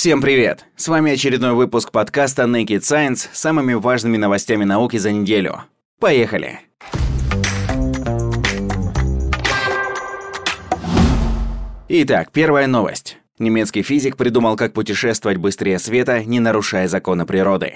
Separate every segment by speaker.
Speaker 1: Всем привет! С вами очередной выпуск подкаста Naked Science с самыми важными новостями науки за неделю. Поехали! Итак, первая новость. Немецкий физик придумал, как путешествовать быстрее света, не нарушая законы природы.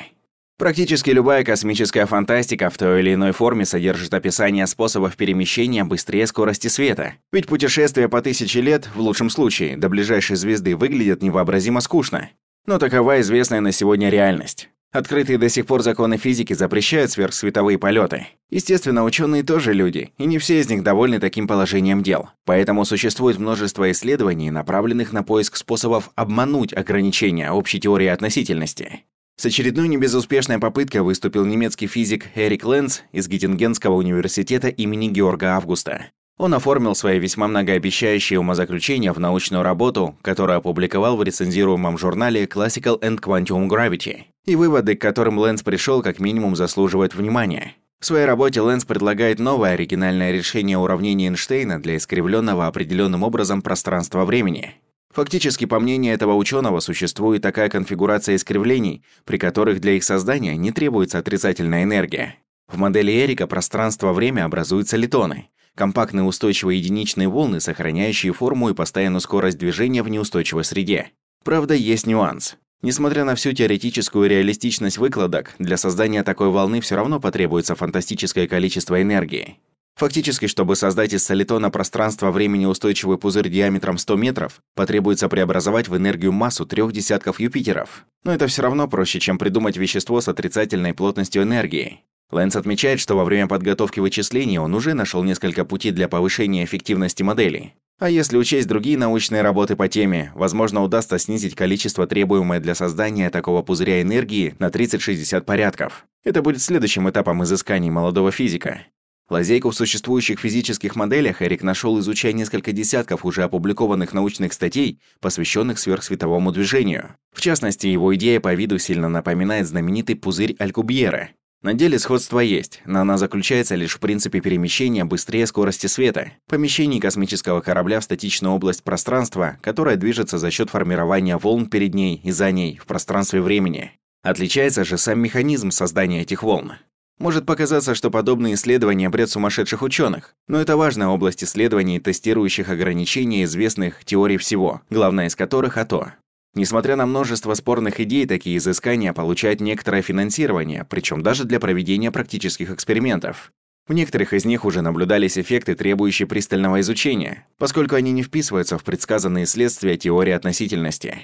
Speaker 1: Практически любая космическая фантастика в той или иной форме содержит описание способов перемещения быстрее скорости света. Ведь путешествие по тысяче лет, в лучшем случае, до ближайшей звезды выглядит невообразимо скучно. Но такова известная на сегодня реальность. Открытые до сих пор законы физики запрещают сверхсветовые полеты. Естественно, ученые тоже люди, и не все из них довольны таким положением дел. Поэтому существует множество исследований, направленных на поиск способов обмануть ограничения общей теории относительности. С очередной небезуспешной попыткой выступил немецкий физик Эрик Ленц из Геттингенского университета имени Георга Августа. Он оформил свои весьма многообещающие умозаключения в научную работу, которую опубликовал в рецензируемом журнале Classical and Quantum Gravity. И выводы, к которым Ленц пришел, как минимум заслуживают внимания. В своей работе Ленц предлагает новое оригинальное решение уравнения Эйнштейна для искривленного определенным образом пространства-времени. Фактически, по мнению этого ученого, существует такая конфигурация искривлений, при которых для их создания не требуется отрицательная энергия. В модели Эрика пространство-время образуют солитоны – компактные устойчивые единичные волны, сохраняющие форму и постоянную скорость движения в неустойчивой среде. Правда, есть нюанс. Несмотря на всю теоретическую реалистичность выкладок, для создания такой волны все равно потребуется фантастическое количество энергии. Фактически, чтобы создать из солитона пространство времени устойчивый пузырь диаметром 100 метров, потребуется преобразовать в энергию массу трех десятков Юпитеров. Но это все равно проще, чем придумать вещество с отрицательной плотностью энергии. Лэнс отмечает, что во время подготовки вычислений он уже нашел несколько путей для повышения эффективности модели. А если учесть другие научные работы по теме, возможно, удастся снизить количество, требуемое для создания такого пузыря энергии, на 30-60 порядков. Это будет следующим этапом изысканий молодого физика. Лазейку в существующих физических моделях Эрик нашел, изучая несколько десятков уже опубликованных научных статей, посвященных сверхсветовому движению. В частности, его идея по виду сильно напоминает знаменитый пузырь Алькубьера. На деле сходство есть, но она заключается лишь в принципе перемещения быстрее скорости света, помещении космического корабля в статичную область пространства, которая движется за счет формирования волн перед ней и за ней в пространстве времени. Отличается же сам механизм создания этих волн. Может показаться, что подобные исследования – бред сумасшедших ученых, но это важная область исследований, тестирующих ограничения известных теорий всего, главная из которых – АТО. Несмотря на множество спорных идей, такие изыскания получают некоторое финансирование, причем даже для проведения практических экспериментов. В некоторых из них уже наблюдались эффекты, требующие пристального изучения, поскольку они не вписываются в предсказанные следствия теории относительности.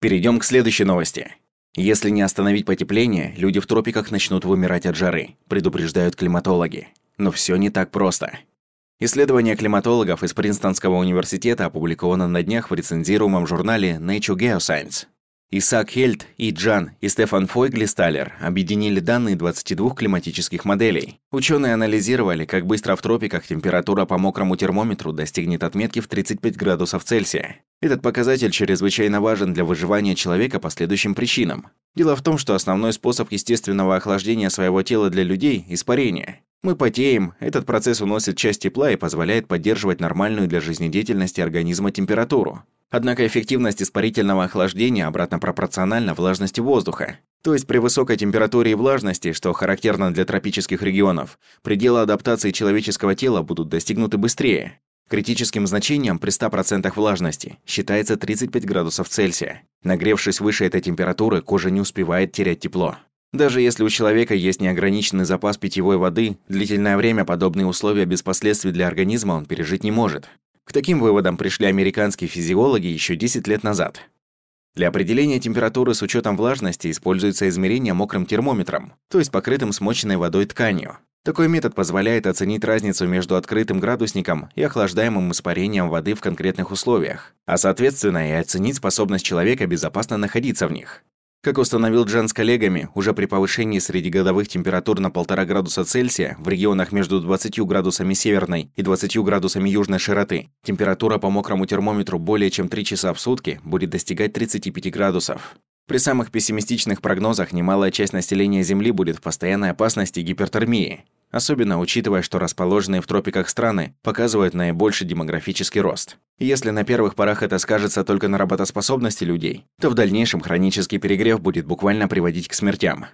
Speaker 1: Перейдем к следующей новости. Если не остановить потепление, люди в тропиках начнут вымирать от жары, предупреждают климатологи. Но все не так просто. Исследование климатологов из Принстонского университета опубликовано на днях в рецензируемом журнале Nature Geoscience. Исаак Хельт, и Джан и Стефан Фойглисталер объединили данные 22 климатических моделей. Ученые анализировали, как быстро в тропиках температура по мокрому термометру достигнет отметки в 35 градусов Цельсия. Этот показатель чрезвычайно важен для выживания человека по следующим причинам. Дело в том, что основной способ естественного охлаждения своего тела для людей – испарение. Мы потеем, этот процесс уносит часть тепла и позволяет поддерживать нормальную для жизнедеятельности организма температуру. Однако эффективность испарительного охлаждения обратно пропорциональна влажности воздуха. То есть при высокой температуре и влажности, что характерно для тропических регионов, пределы адаптации человеческого тела будут достигнуты быстрее. Критическим значением при 100% влажности считается 35 градусов Цельсия. Нагревшись выше этой температуры, кожа не успевает терять тепло. Даже если у человека есть неограниченный запас питьевой воды, длительное время подобные условия без последствий для организма он пережить не может. К таким выводам пришли американские физиологи еще 10 лет назад. Для определения температуры с учетом влажности используется измерение мокрым термометром, то есть покрытым смоченной водой тканью. Такой метод позволяет оценить разницу между открытым градусником и охлаждаемым испарением воды в конкретных условиях, а соответственно и оценить способность человека безопасно находиться в них. Как установил Джан с коллегами, уже при повышении среднегодовых температур на 1,5 градуса Цельсия в регионах между 20 градусами северной и 20 градусами южной широты, температура по мокрому термометру более чем 3 часа в сутки будет достигать 35 градусов. При самых пессимистичных прогнозах немалая часть населения Земли будет в постоянной опасности гипертермии, особенно учитывая, что расположенные в тропиках страны показывают наибольший демографический рост. Если на первых порах это скажется только на работоспособности людей, то в дальнейшем хронический перегрев будет буквально приводить к смертям.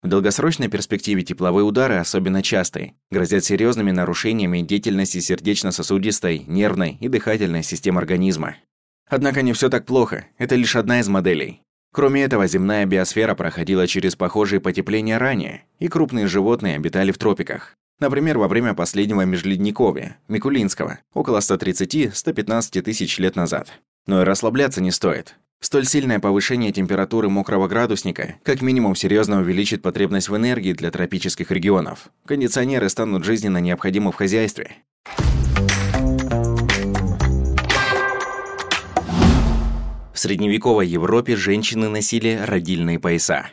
Speaker 1: В долгосрочной перспективе тепловые удары особенно частые, грозят серьезными нарушениями деятельности сердечно-сосудистой, нервной и дыхательной систем организма. Однако не все так плохо, это лишь одна из моделей. Кроме этого, земная биосфера проходила через похожие потепления ранее, и крупные животные обитали в тропиках. Например, во время последнего межледниковья, Микулинского, около 130-115 тысяч лет назад. Но и расслабляться не стоит. Столь сильное повышение температуры мокрого градусника как минимум серьезно увеличит потребность в энергии для тропических регионов. Кондиционеры станут жизненно необходимы в хозяйстве. В средневековой Европе женщины носили родильные пояса.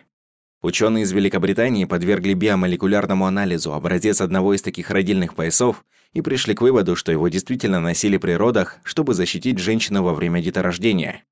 Speaker 1: Ученые из Великобритании подвергли биомолекулярному анализу образец одного из таких родильных поясов и пришли к выводу, что его действительно носили при родах, чтобы защитить женщину во время деторождения.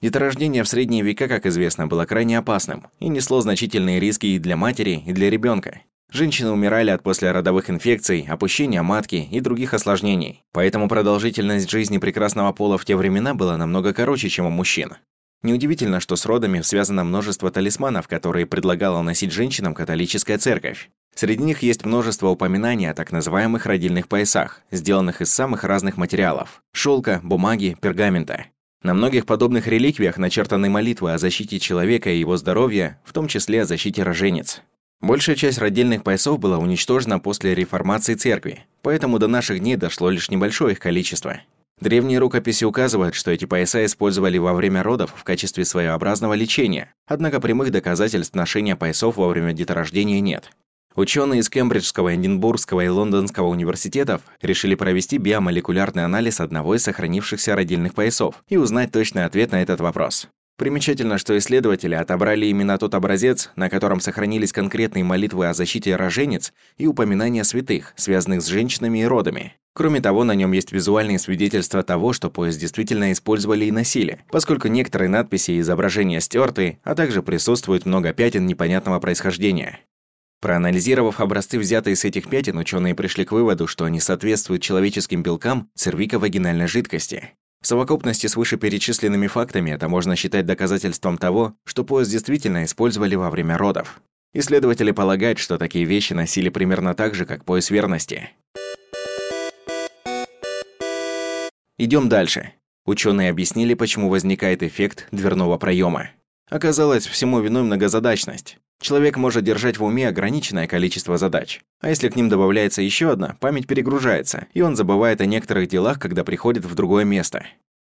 Speaker 1: Деторождение в средние века, как известно, было крайне опасным и несло значительные риски и для матери, и для ребенка. Женщины умирали от послеродовых инфекций, опущения матки и других осложнений. Поэтому продолжительность жизни прекрасного пола в те времена была намного короче, чем у мужчин. Неудивительно, что с родами связано множество талисманов, которые предлагала носить женщинам католическая церковь. Среди них есть множество упоминаний о так называемых родильных поясах, сделанных из самых разных материалов – шелка, бумаги, пергамента. На многих подобных реликвиях начертаны молитвы о защите человека и его здоровья, в том числе о защите роженец. Большая часть родильных поясов была уничтожена после реформации церкви, поэтому до наших дней дошло лишь небольшое их количество. Древние рукописи указывают, что эти пояса использовали во время родов в качестве своеобразного лечения, однако прямых доказательств ношения поясов во время деторождения нет. Ученые из Кембриджского, Эдинбургского и Лондонского университетов решили провести биомолекулярный анализ одного из сохранившихся родильных поясов и узнать точный ответ на этот вопрос. Примечательно, что исследователи отобрали именно тот образец, на котором сохранились конкретные молитвы о защите роженец и упоминания святых, связанных с женщинами и родами. Кроме того, на нем есть визуальные свидетельства того, что поезд действительно использовали и носили, поскольку некоторые надписи и изображения стерты, а также присутствует много пятен непонятного происхождения. Проанализировав образцы, взятые с этих пятен, ученые пришли к выводу, что они соответствуют человеческим белкам цервиковагинальной жидкости. В совокупности с вышеперечисленными фактами это можно считать доказательством того, что поезд действительно использовали во время родов. Исследователи полагают, что такие вещи носили примерно так же, как пояс верности. Идем дальше. Ученые объяснили, почему возникает эффект дверного проема. Оказалось, всему виной многозадачность. Человек может держать в уме ограниченное количество задач. А если к ним добавляется еще одна, память перегружается, и он забывает о некоторых делах, когда приходит в другое место.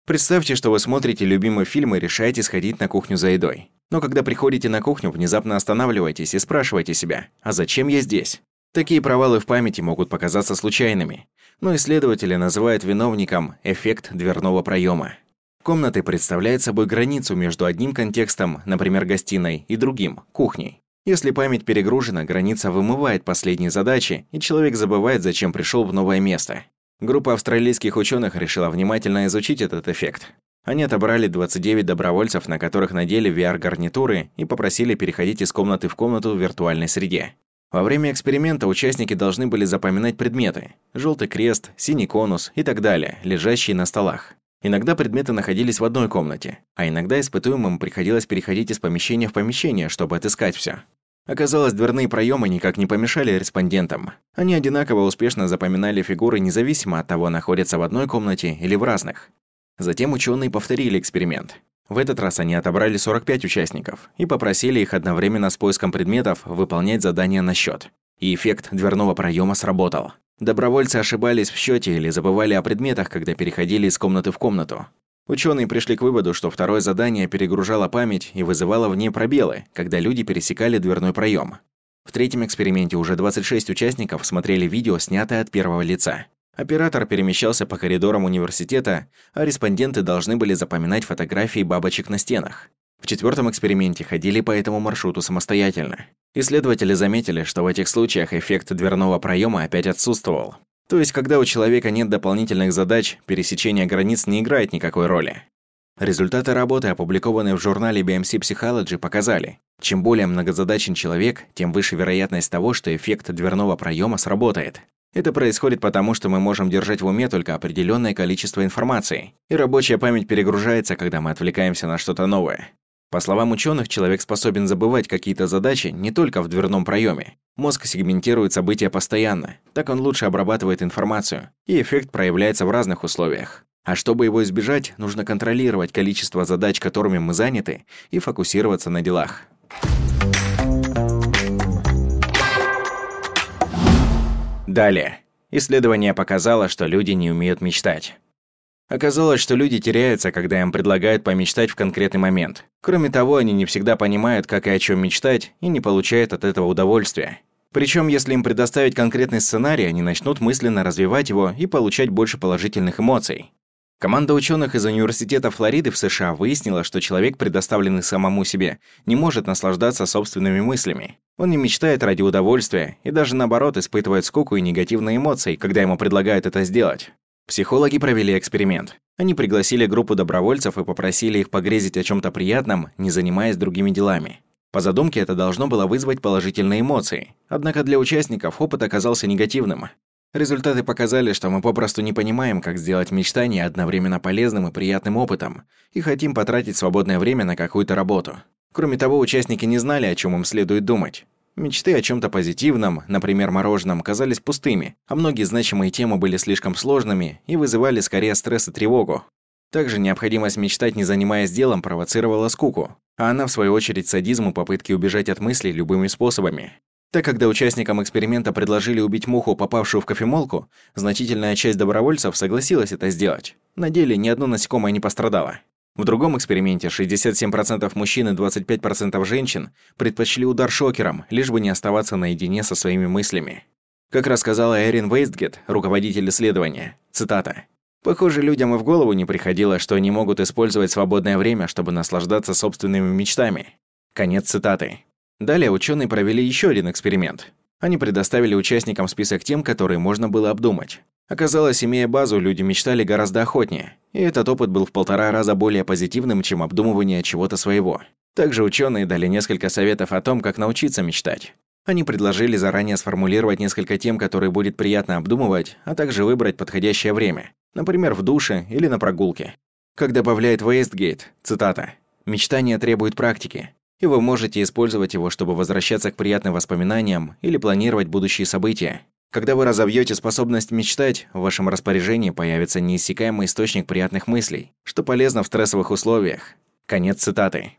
Speaker 1: Представьте, что вы смотрите любимый фильм и решаете сходить на кухню за едой. Но когда приходите на кухню, внезапно останавливаетесь и спрашиваете себя, а зачем я здесь? Такие провалы в памяти могут показаться случайными, но исследователи называют виновником эффект дверного проема. Комнаты представляют собой границу между одним контекстом, например, гостиной, и другим – кухней. Если память перегружена, граница вымывает последние задачи, и человек забывает, зачем пришел в новое место. Группа австралийских ученых решила внимательно изучить этот эффект. Они отобрали 29 добровольцев, на которых надели VR-гарнитуры, и попросили переходить из комнаты в комнату в виртуальной среде. Во время эксперимента участники должны были запоминать предметы – желтый крест, синий конус и так далее, лежащие на столах. Иногда предметы находились в одной комнате, а иногда испытуемым приходилось переходить из помещения в помещение, чтобы отыскать все. Оказалось, дверные проемы никак не помешали респондентам. Они одинаково успешно запоминали фигуры независимо от того, находятся в одной комнате или в разных. Затем ученые повторили эксперимент. В этот раз они отобрали 45 участников и попросили их одновременно с поиском предметов выполнять задания на счет. И эффект дверного проема сработал. Добровольцы ошибались в счете или забывали о предметах, когда переходили из комнаты в комнату. Ученые пришли к выводу, что второе задание перегружало память и вызывало в ней пробелы, когда люди пересекали дверной проем. В третьем эксперименте уже 26 участников смотрели видео, снятое от первого лица. Оператор перемещался по коридорам университета, а респонденты должны были запоминать фотографии бабочек на стенах. В четвертом эксперименте ходили по этому маршруту самостоятельно. Исследователи заметили, что в этих случаях эффект дверного проема опять отсутствовал. То есть, когда у человека нет дополнительных задач, пересечение границ не играет никакой роли. Результаты работы, опубликованные в журнале BMC Psychology, показали, чем более многозадачен человек, тем выше вероятность того, что эффект дверного проема сработает. Это происходит потому, что мы можем держать в уме только определенное количество информации, и рабочая память перегружается, когда мы отвлекаемся на что-то новое. По словам ученых, человек способен забывать какие-то задачи не только в дверном проеме. Мозг сегментирует события постоянно, так он лучше обрабатывает информацию, и эффект проявляется в разных условиях. А чтобы его избежать, нужно контролировать количество задач, которыми мы заняты, и фокусироваться на делах. Далее. Исследование показало, что люди не умеют мечтать. Оказалось, что люди теряются, когда им предлагают помечтать в конкретный момент. Кроме того, они не всегда понимают, как и о чем мечтать, и не получают от этого удовольствия. Причем, если им предоставить конкретный сценарий, они начнут мысленно развивать его и получать больше положительных эмоций. Команда ученых из Университета Флориды в США выяснила, что человек, предоставленный самому себе, не может наслаждаться собственными мыслями. Он не мечтает ради удовольствия и даже наоборот испытывает скуку и негативные эмоции, когда ему предлагают это сделать. Психологи провели эксперимент. Они пригласили группу добровольцев и попросили их погрезить о чем то приятном, не занимаясь другими делами. По задумке это должно было вызвать положительные эмоции. Однако для участников опыт оказался негативным. Результаты показали, что мы попросту не понимаем, как сделать мечтание одновременно полезным и приятным опытом, и хотим потратить свободное время на какую-то работу. Кроме того, участники не знали, о чем им следует думать. Мечты о чем то позитивном, например, мороженом, казались пустыми, а многие значимые темы были слишком сложными и вызывали скорее стресс и тревогу. Также необходимость мечтать, не занимаясь делом, провоцировала скуку, а она, в свою очередь, садизм и попытки убежать от мыслей любыми способами. Так, когда участникам эксперимента предложили убить муху, попавшую в кофемолку, значительная часть добровольцев согласилась это сделать. На деле ни одно насекомое не пострадало. В другом эксперименте 67% мужчин и 25% женщин предпочли удар шокером, лишь бы не оставаться наедине со своими мыслями. Как рассказала Эрин Вейстгет, руководитель исследования, цитата, «Похоже, людям и в голову не приходило, что они могут использовать свободное время, чтобы наслаждаться собственными мечтами». Конец цитаты. Далее ученые провели еще один эксперимент. Они предоставили участникам список тем, которые можно было обдумать. Оказалось, имея базу, люди мечтали гораздо охотнее, и этот опыт был в полтора раза более позитивным, чем обдумывание чего-то своего. Также ученые дали несколько советов о том, как научиться мечтать. Они предложили заранее сформулировать несколько тем, которые будет приятно обдумывать, а также выбрать подходящее время, например, в душе или на прогулке. Как добавляет Вейстгейт, цитата, «Мечтание требует практики, и вы можете использовать его, чтобы возвращаться к приятным воспоминаниям или планировать будущие события. Когда вы разовьете способность мечтать, в вашем распоряжении появится неиссякаемый источник приятных мыслей, что полезно в стрессовых условиях. Конец цитаты.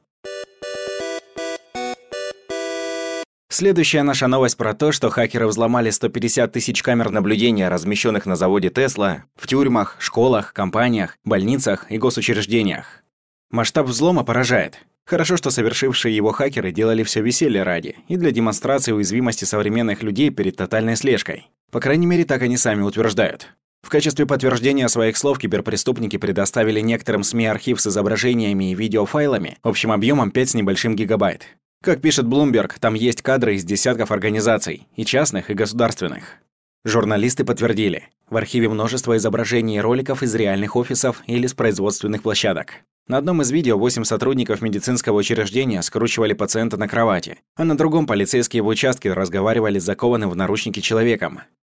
Speaker 1: Следующая наша новость про то, что хакеры взломали 150 тысяч камер наблюдения, размещенных на заводе Тесла, в тюрьмах, школах, компаниях, больницах и госучреждениях. Масштаб взлома поражает. Хорошо, что совершившие его хакеры делали все веселье ради и для демонстрации уязвимости современных людей перед тотальной слежкой. По крайней мере, так они сами утверждают. В качестве подтверждения своих слов киберпреступники предоставили некоторым СМИ архив с изображениями и видеофайлами общим объемом 5 с небольшим гигабайт. Как пишет Bloomberg, там есть кадры из десятков организаций, и частных, и государственных. Журналисты подтвердили, в архиве множество изображений и роликов из реальных офисов или с производственных площадок. На одном из видео восемь сотрудников медицинского учреждения скручивали пациента на кровати, а на другом полицейские в участке разговаривали с закованным в наручники человеком.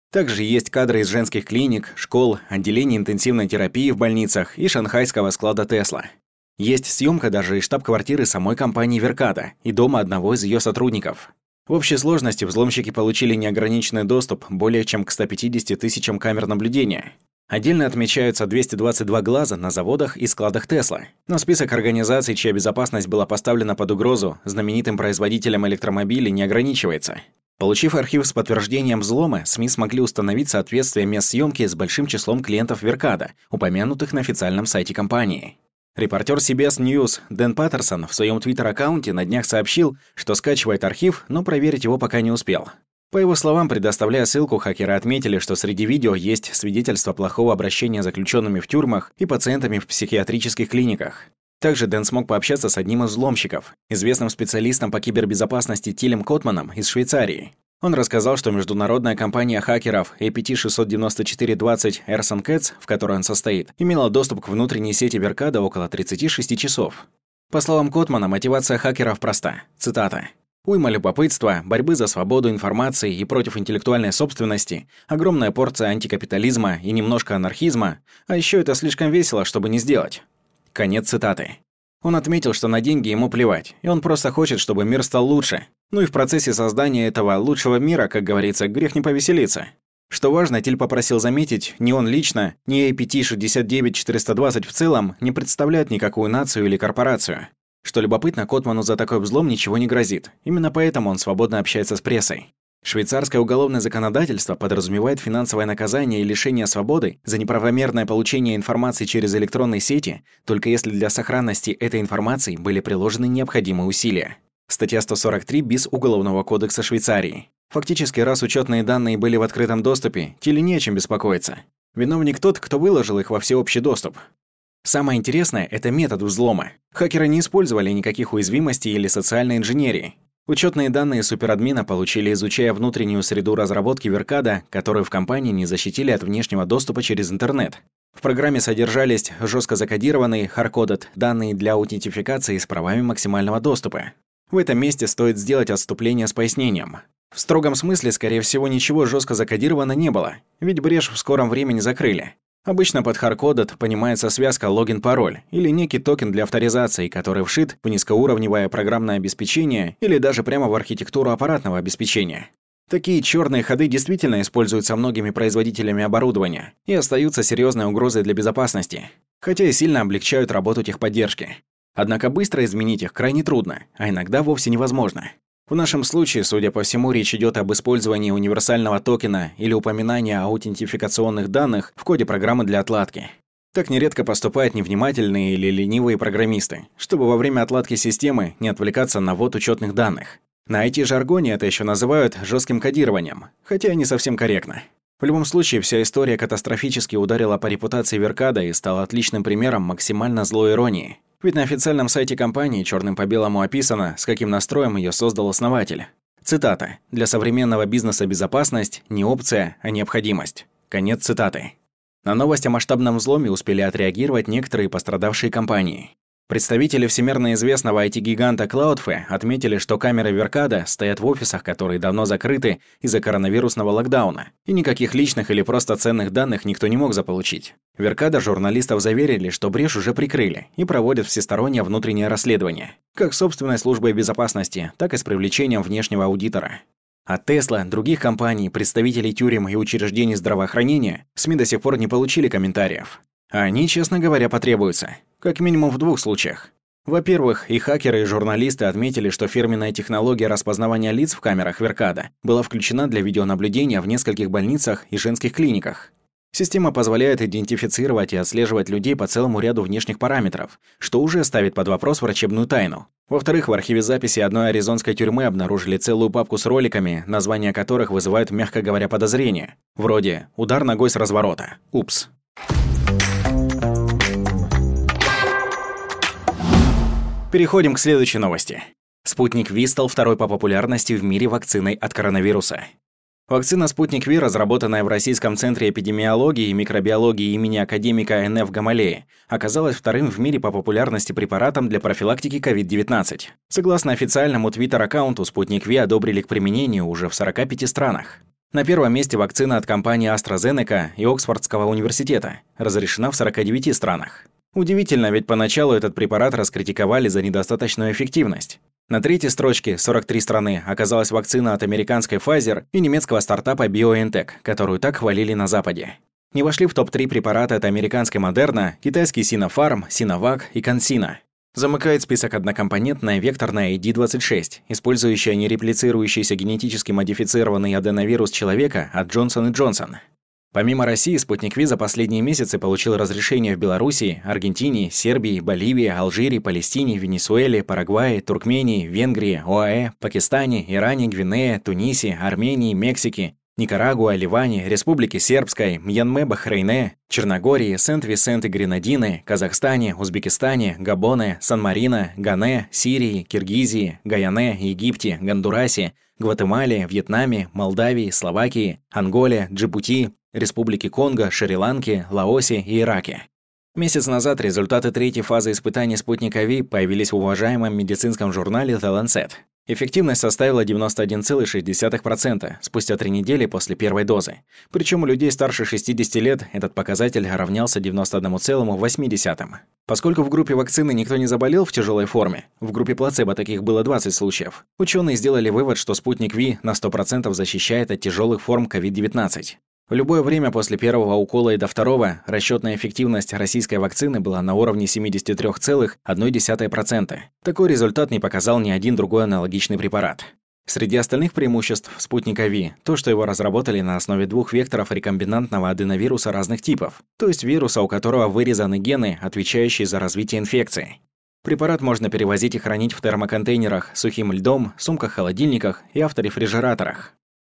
Speaker 1: Также есть кадры из женских клиник, школ, отделений интенсивной терапии в больницах и шанхайского склада Тесла. Есть съемка даже из штаб-квартиры самой компании Веркада и дома одного из ее сотрудников. В общей сложности взломщики получили неограниченный доступ более чем к 150 тысячам камер наблюдения. Отдельно отмечаются 222 глаза на заводах и складах Тесла. Но список организаций, чья безопасность была поставлена под угрозу знаменитым производителем электромобилей, не ограничивается. Получив архив с подтверждением взлома, СМИ смогли установить соответствие мест съемки с большим числом клиентов Веркада, упомянутых на официальном сайте компании. Репортер CBS News Дэн Паттерсон в своем твиттер-аккаунте на днях сообщил, что скачивает архив, но проверить его пока не успел. По его словам, предоставляя ссылку, хакеры отметили, что среди видео есть свидетельства плохого обращения с заключенными в тюрьмах и пациентами в психиатрических клиниках. Также Дэн смог пообщаться с одним из взломщиков, известным специалистом по кибербезопасности Тилем Котманом из Швейцарии. Он рассказал, что международная компания хакеров APT-69420 Erson Cats, в которой он состоит, имела доступ к внутренней сети Веркада около 36 часов. По словам Котмана, мотивация хакеров проста. Цитата. Уйма любопытства, борьбы за свободу информации и против интеллектуальной собственности, огромная порция антикапитализма и немножко анархизма, а еще это слишком весело, чтобы не сделать. Конец цитаты. Он отметил, что на деньги ему плевать, и он просто хочет, чтобы мир стал лучше. Ну и в процессе создания этого лучшего мира, как говорится, грех не повеселиться. Что важно, Тиль попросил заметить, ни он лично, ни APT-69420 в целом не представляют никакую нацию или корпорацию. Что любопытно, Котману за такой взлом ничего не грозит. Именно поэтому он свободно общается с прессой. Швейцарское уголовное законодательство подразумевает финансовое наказание и лишение свободы за неправомерное получение информации через электронные сети, только если для сохранности этой информации были приложены необходимые усилия. Статья 143 БИС Уголовного кодекса Швейцарии. Фактически, раз учетные данные были в открытом доступе, Тиле не о чем беспокоиться. Виновник тот, кто выложил их во всеобщий доступ. Самое интересное – это метод взлома. Хакеры не использовали никаких уязвимостей или социальной инженерии. Учетные данные суперадмина получили, изучая внутреннюю среду разработки Веркада, которую в компании не защитили от внешнего доступа через интернет. В программе содержались жестко закодированные, hardcoded данные для аутентификации с правами максимального доступа. В этом месте стоит сделать отступление с пояснением. В строгом смысле, скорее всего, ничего жестко закодировано не было, ведь брешь в скором времени закрыли. Обычно под hardcoded понимается связка логин-пароль или некий токен для авторизации, который вшит в низкоуровневое программное обеспечение или даже прямо в архитектуру аппаратного обеспечения. Такие черные ходы действительно используются многими производителями оборудования и остаются серьезной угрозой для безопасности, хотя и сильно облегчают работу техподдержки. Однако быстро изменить их крайне трудно, а иногда вовсе невозможно. В нашем случае, судя по всему, речь идет об использовании универсального токена или упоминании аутентификационных данных в коде программы для отладки. Так нередко поступают невнимательные или ленивые программисты, чтобы во время отладки системы не отвлекаться на ввод учетных данных. На IT-жаргоне это еще называют жестким кодированием, хотя и не совсем корректно. В любом случае, вся история катастрофически ударила по репутации Веркада и стала отличным примером максимально злой иронии, ведь на официальном сайте компании черным по белому описано, с каким настроем ее создал основатель. Цитата. «Для современного бизнеса безопасность – не опция, а необходимость». Конец цитаты. На новость о масштабном взломе успели отреагировать некоторые пострадавшие компании. Представители всемирно известного IT-гиганта Cloudflare отметили, что камеры Веркада стоят в офисах, которые давно закрыты из-за коронавирусного локдауна, и никаких личных или просто ценных данных никто не мог заполучить. Веркада журналистов заверили, что брешь уже прикрыли и проводят всестороннее внутреннее расследование, как собственной службой безопасности, так и с привлечением внешнего аудитора. От Тесла, других компаний, представителей тюрем и учреждений здравоохранения СМИ до сих пор не получили комментариев. А они, честно говоря, потребуются. Как минимум в двух случаях. Во-первых, и хакеры, и журналисты отметили, что фирменная технология распознавания лиц в камерах Веркада была включена для видеонаблюдения в нескольких больницах и женских клиниках. Система позволяет идентифицировать и отслеживать людей по целому ряду внешних параметров, что уже ставит под вопрос врачебную тайну. Во-вторых, в архиве записи одной аризонской тюрьмы обнаружили целую папку с роликами, названия которых вызывают, мягко говоря, подозрения. Вроде «Удар ногой с разворота». Упс. Переходим к следующей новости. Спутник Ви стал второй по популярности в мире вакциной от коронавируса. Вакцина «Спутник Ви», разработанная в Российском центре эпидемиологии и микробиологии имени академика НФ Гамалеи, оказалась вторым в мире по популярности препаратом для профилактики COVID-19. Согласно официальному твиттер-аккаунту, «Спутник Ви» одобрили к применению уже в 45 странах. На первом месте вакцина от компании AstraZeneca и Оксфордского университета, разрешена в 49 странах. Удивительно, ведь поначалу этот препарат раскритиковали за недостаточную эффективность. На третьей строчке 43 страны оказалась вакцина от американской Pfizer и немецкого стартапа BioNTech, которую так хвалили на Западе. Не вошли в топ-3 препараты от американской Moderna, китайский Sinopharm, Sinovac и CanSino. Замыкает список однокомпонентная векторная ID26, использующая нереплицирующийся генетически модифицированный аденовирус человека от Johnson Johnson. Помимо России, спутник Ви за последние месяцы получил разрешение в Белоруссии, Аргентине, Сербии, Боливии, Алжире, Палестине, Венесуэле, Парагвае, Туркмении, Венгрии, ОАЭ, Пакистане, Иране, Гвинее, Тунисе, Армении, Мексике, Никарагуа, Ливане, Республике Сербской, Мьянме, Бахрейне, Черногории, Сент-Висент и Гренадины, Казахстане, Узбекистане, Габоне, Сан-Марино, Гане, Сирии, Киргизии, Гаяне, Египте, Гондурасе, Гватемале, Вьетнаме, Молдавии, Словакии, Анголе, Джибути, Республики Конго, Шри-Ланки, Лаосе и Ираке. Месяц назад результаты третьей фазы испытаний спутника Ви появились в уважаемом медицинском журнале The Lancet. Эффективность составила 91,6% спустя три недели после первой дозы. Причем у людей старше 60 лет этот показатель равнялся 91,8%. Поскольку в группе вакцины никто не заболел в тяжелой форме, в группе плацебо таких было 20 случаев, ученые сделали вывод, что спутник Ви на 100% защищает от тяжелых форм COVID-19. В любое время после первого укола и до второго расчетная эффективность российской вакцины была на уровне 73,1%. Такой результат не показал ни один другой аналогичный препарат. Среди остальных преимуществ спутника Ви то, что его разработали на основе двух векторов рекомбинантного аденовируса разных типов, то есть вируса, у которого вырезаны гены, отвечающие за развитие инфекции. Препарат можно перевозить и хранить в термоконтейнерах, сухим льдом, сумках-холодильниках и авторефрижераторах.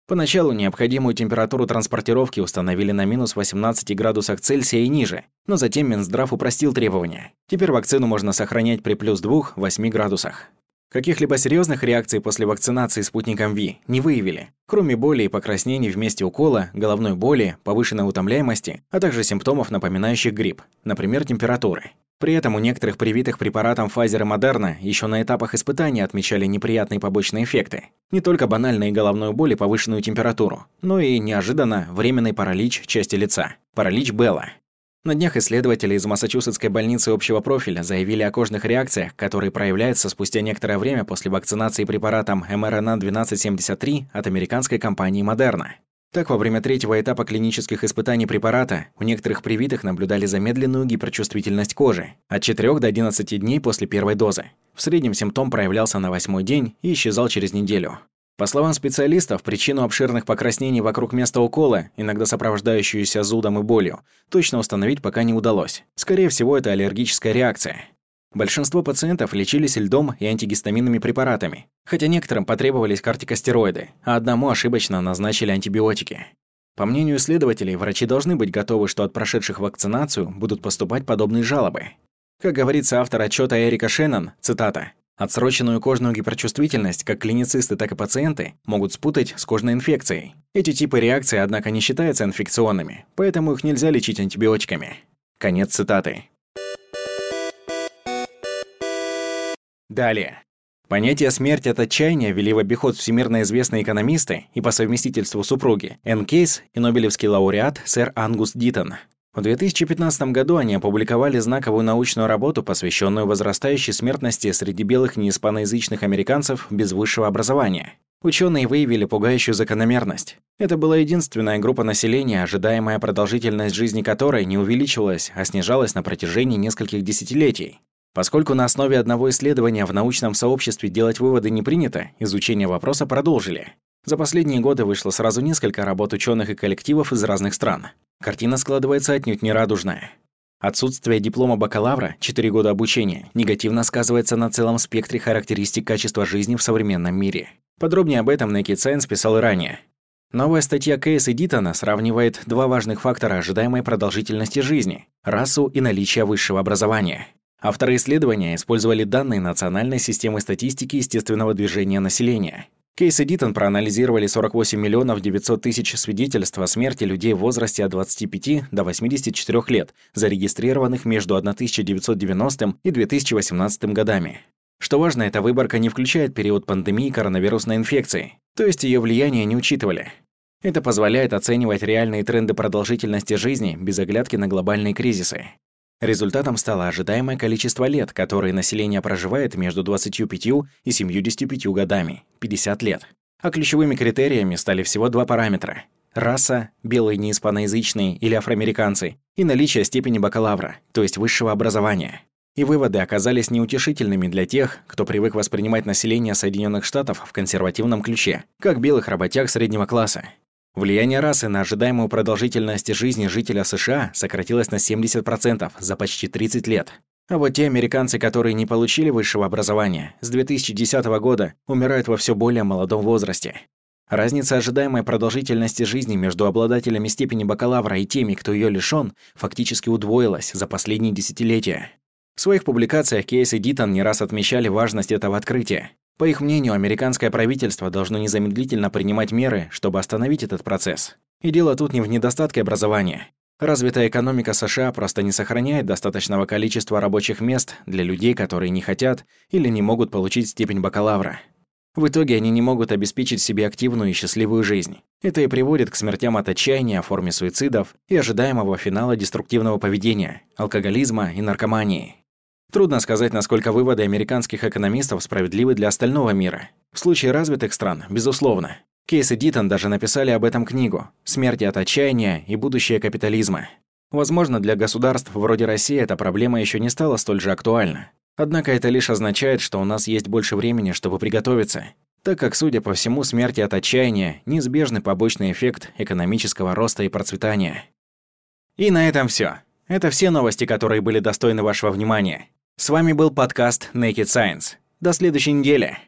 Speaker 1: Поначалу необходимую температуру транспортировки установили на минус 18 градусах Цельсия и ниже, но затем Минздрав упростил требования. Теперь вакцину можно сохранять при плюс 2-8 градусах. Каких-либо серьезных реакций после вакцинации спутником Ви не выявили, кроме боли и покраснений в месте укола, головной боли, повышенной утомляемости, а также симптомов, напоминающих грипп, например, температуры. При этом у некоторых привитых препаратом Pfizer и Moderna еще на этапах испытания отмечали неприятные побочные эффекты. Не только банальные головную боль и повышенную температуру, но и неожиданно временный паралич части лица. Паралич Белла. На днях исследователи из Массачусетской больницы общего профиля заявили о кожных реакциях, которые проявляются спустя некоторое время после вакцинации препаратом mRNA-1273 от американской компании Moderna. Так, во время третьего этапа клинических испытаний препарата у некоторых привитых наблюдали замедленную гиперчувствительность кожи от 4 до 11 дней после первой дозы. В среднем симптом проявлялся на восьмой день и исчезал через неделю. По словам специалистов, причину обширных покраснений вокруг места укола, иногда сопровождающуюся зудом и болью, точно установить пока не удалось. Скорее всего, это аллергическая реакция. Большинство пациентов лечились льдом и антигистаминными препаратами, хотя некоторым потребовались кортикостероиды, а одному ошибочно назначили антибиотики. По мнению исследователей, врачи должны быть готовы, что от прошедших вакцинацию будут поступать подобные жалобы. Как говорится автор отчета Эрика Шеннон, цитата, «Отсроченную кожную гиперчувствительность как клиницисты, так и пациенты могут спутать с кожной инфекцией. Эти типы реакций, однако, не считаются инфекционными, поэтому их нельзя лечить антибиотиками». Конец цитаты. Далее. Понятие «смерть от отчаяния» ввели в обиход всемирно известные экономисты и по совместительству супруги Энн Кейс и нобелевский лауреат сэр Ангус Диттон. В 2015 году они опубликовали знаковую научную работу, посвященную возрастающей смертности среди белых неиспаноязычных американцев без высшего образования. Ученые выявили пугающую закономерность. Это была единственная группа населения, ожидаемая продолжительность жизни которой не увеличивалась, а снижалась на протяжении нескольких десятилетий. Поскольку на основе одного исследования в научном сообществе делать выводы не принято, изучение вопроса продолжили. За последние годы вышло сразу несколько работ ученых и коллективов из разных стран. Картина складывается отнюдь нерадужная. Отсутствие диплома бакалавра, 4 года обучения, негативно сказывается на целом спектре характеристик качества жизни в современном мире. Подробнее об этом Naked Science писал и ранее. Новая статья Кейс и Дитона сравнивает два важных фактора ожидаемой продолжительности жизни – расу и наличие высшего образования. Авторы исследования использовали данные Национальной системы статистики естественного движения населения. Кейс и Дитон проанализировали 48 миллионов 900 тысяч свидетельств о смерти людей в возрасте от 25 до 84 лет, зарегистрированных между 1990 и 2018 годами. Что важно, эта выборка не включает период пандемии коронавирусной инфекции, то есть ее влияние не учитывали. Это позволяет оценивать реальные тренды продолжительности жизни без оглядки на глобальные кризисы. Результатом стало ожидаемое количество лет, которые население проживает между 25 и 75 годами – 50 лет. А ключевыми критериями стали всего два параметра – раса, белые неиспаноязычные или афроамериканцы, и наличие степени бакалавра, то есть высшего образования. И выводы оказались неутешительными для тех, кто привык воспринимать население Соединенных Штатов в консервативном ключе, как белых работяг среднего класса. Влияние расы на ожидаемую продолжительность жизни жителя США сократилось на 70% за почти 30 лет. А вот те американцы, которые не получили высшего образования, с 2010 года умирают во все более молодом возрасте. Разница ожидаемой продолжительности жизни между обладателями степени бакалавра и теми, кто ее лишён, фактически удвоилась за последние десятилетия. В своих публикациях Кейс и Дитон не раз отмечали важность этого открытия. По их мнению, американское правительство должно незамедлительно принимать меры, чтобы остановить этот процесс. И дело тут не в недостатке образования. Развитая экономика США просто не сохраняет достаточного количества рабочих мест для людей, которые не хотят или не могут получить степень бакалавра. В итоге они не могут обеспечить себе активную и счастливую жизнь. Это и приводит к смертям от отчаяния, форме суицидов и ожидаемого финала деструктивного поведения, алкоголизма и наркомании. Трудно сказать, насколько выводы американских экономистов справедливы для остального мира. В случае развитых стран, безусловно. Кейс и Дитон даже написали об этом книгу «Смерти от отчаяния и будущее капитализма». Возможно, для государств вроде России эта проблема еще не стала столь же актуальна. Однако это лишь означает, что у нас есть больше времени, чтобы приготовиться, так как, судя по всему, смерти от отчаяния – неизбежный побочный эффект экономического роста и процветания. И на этом все. Это все новости, которые были достойны вашего внимания. С вами был подкаст Naked Science. До следующей недели.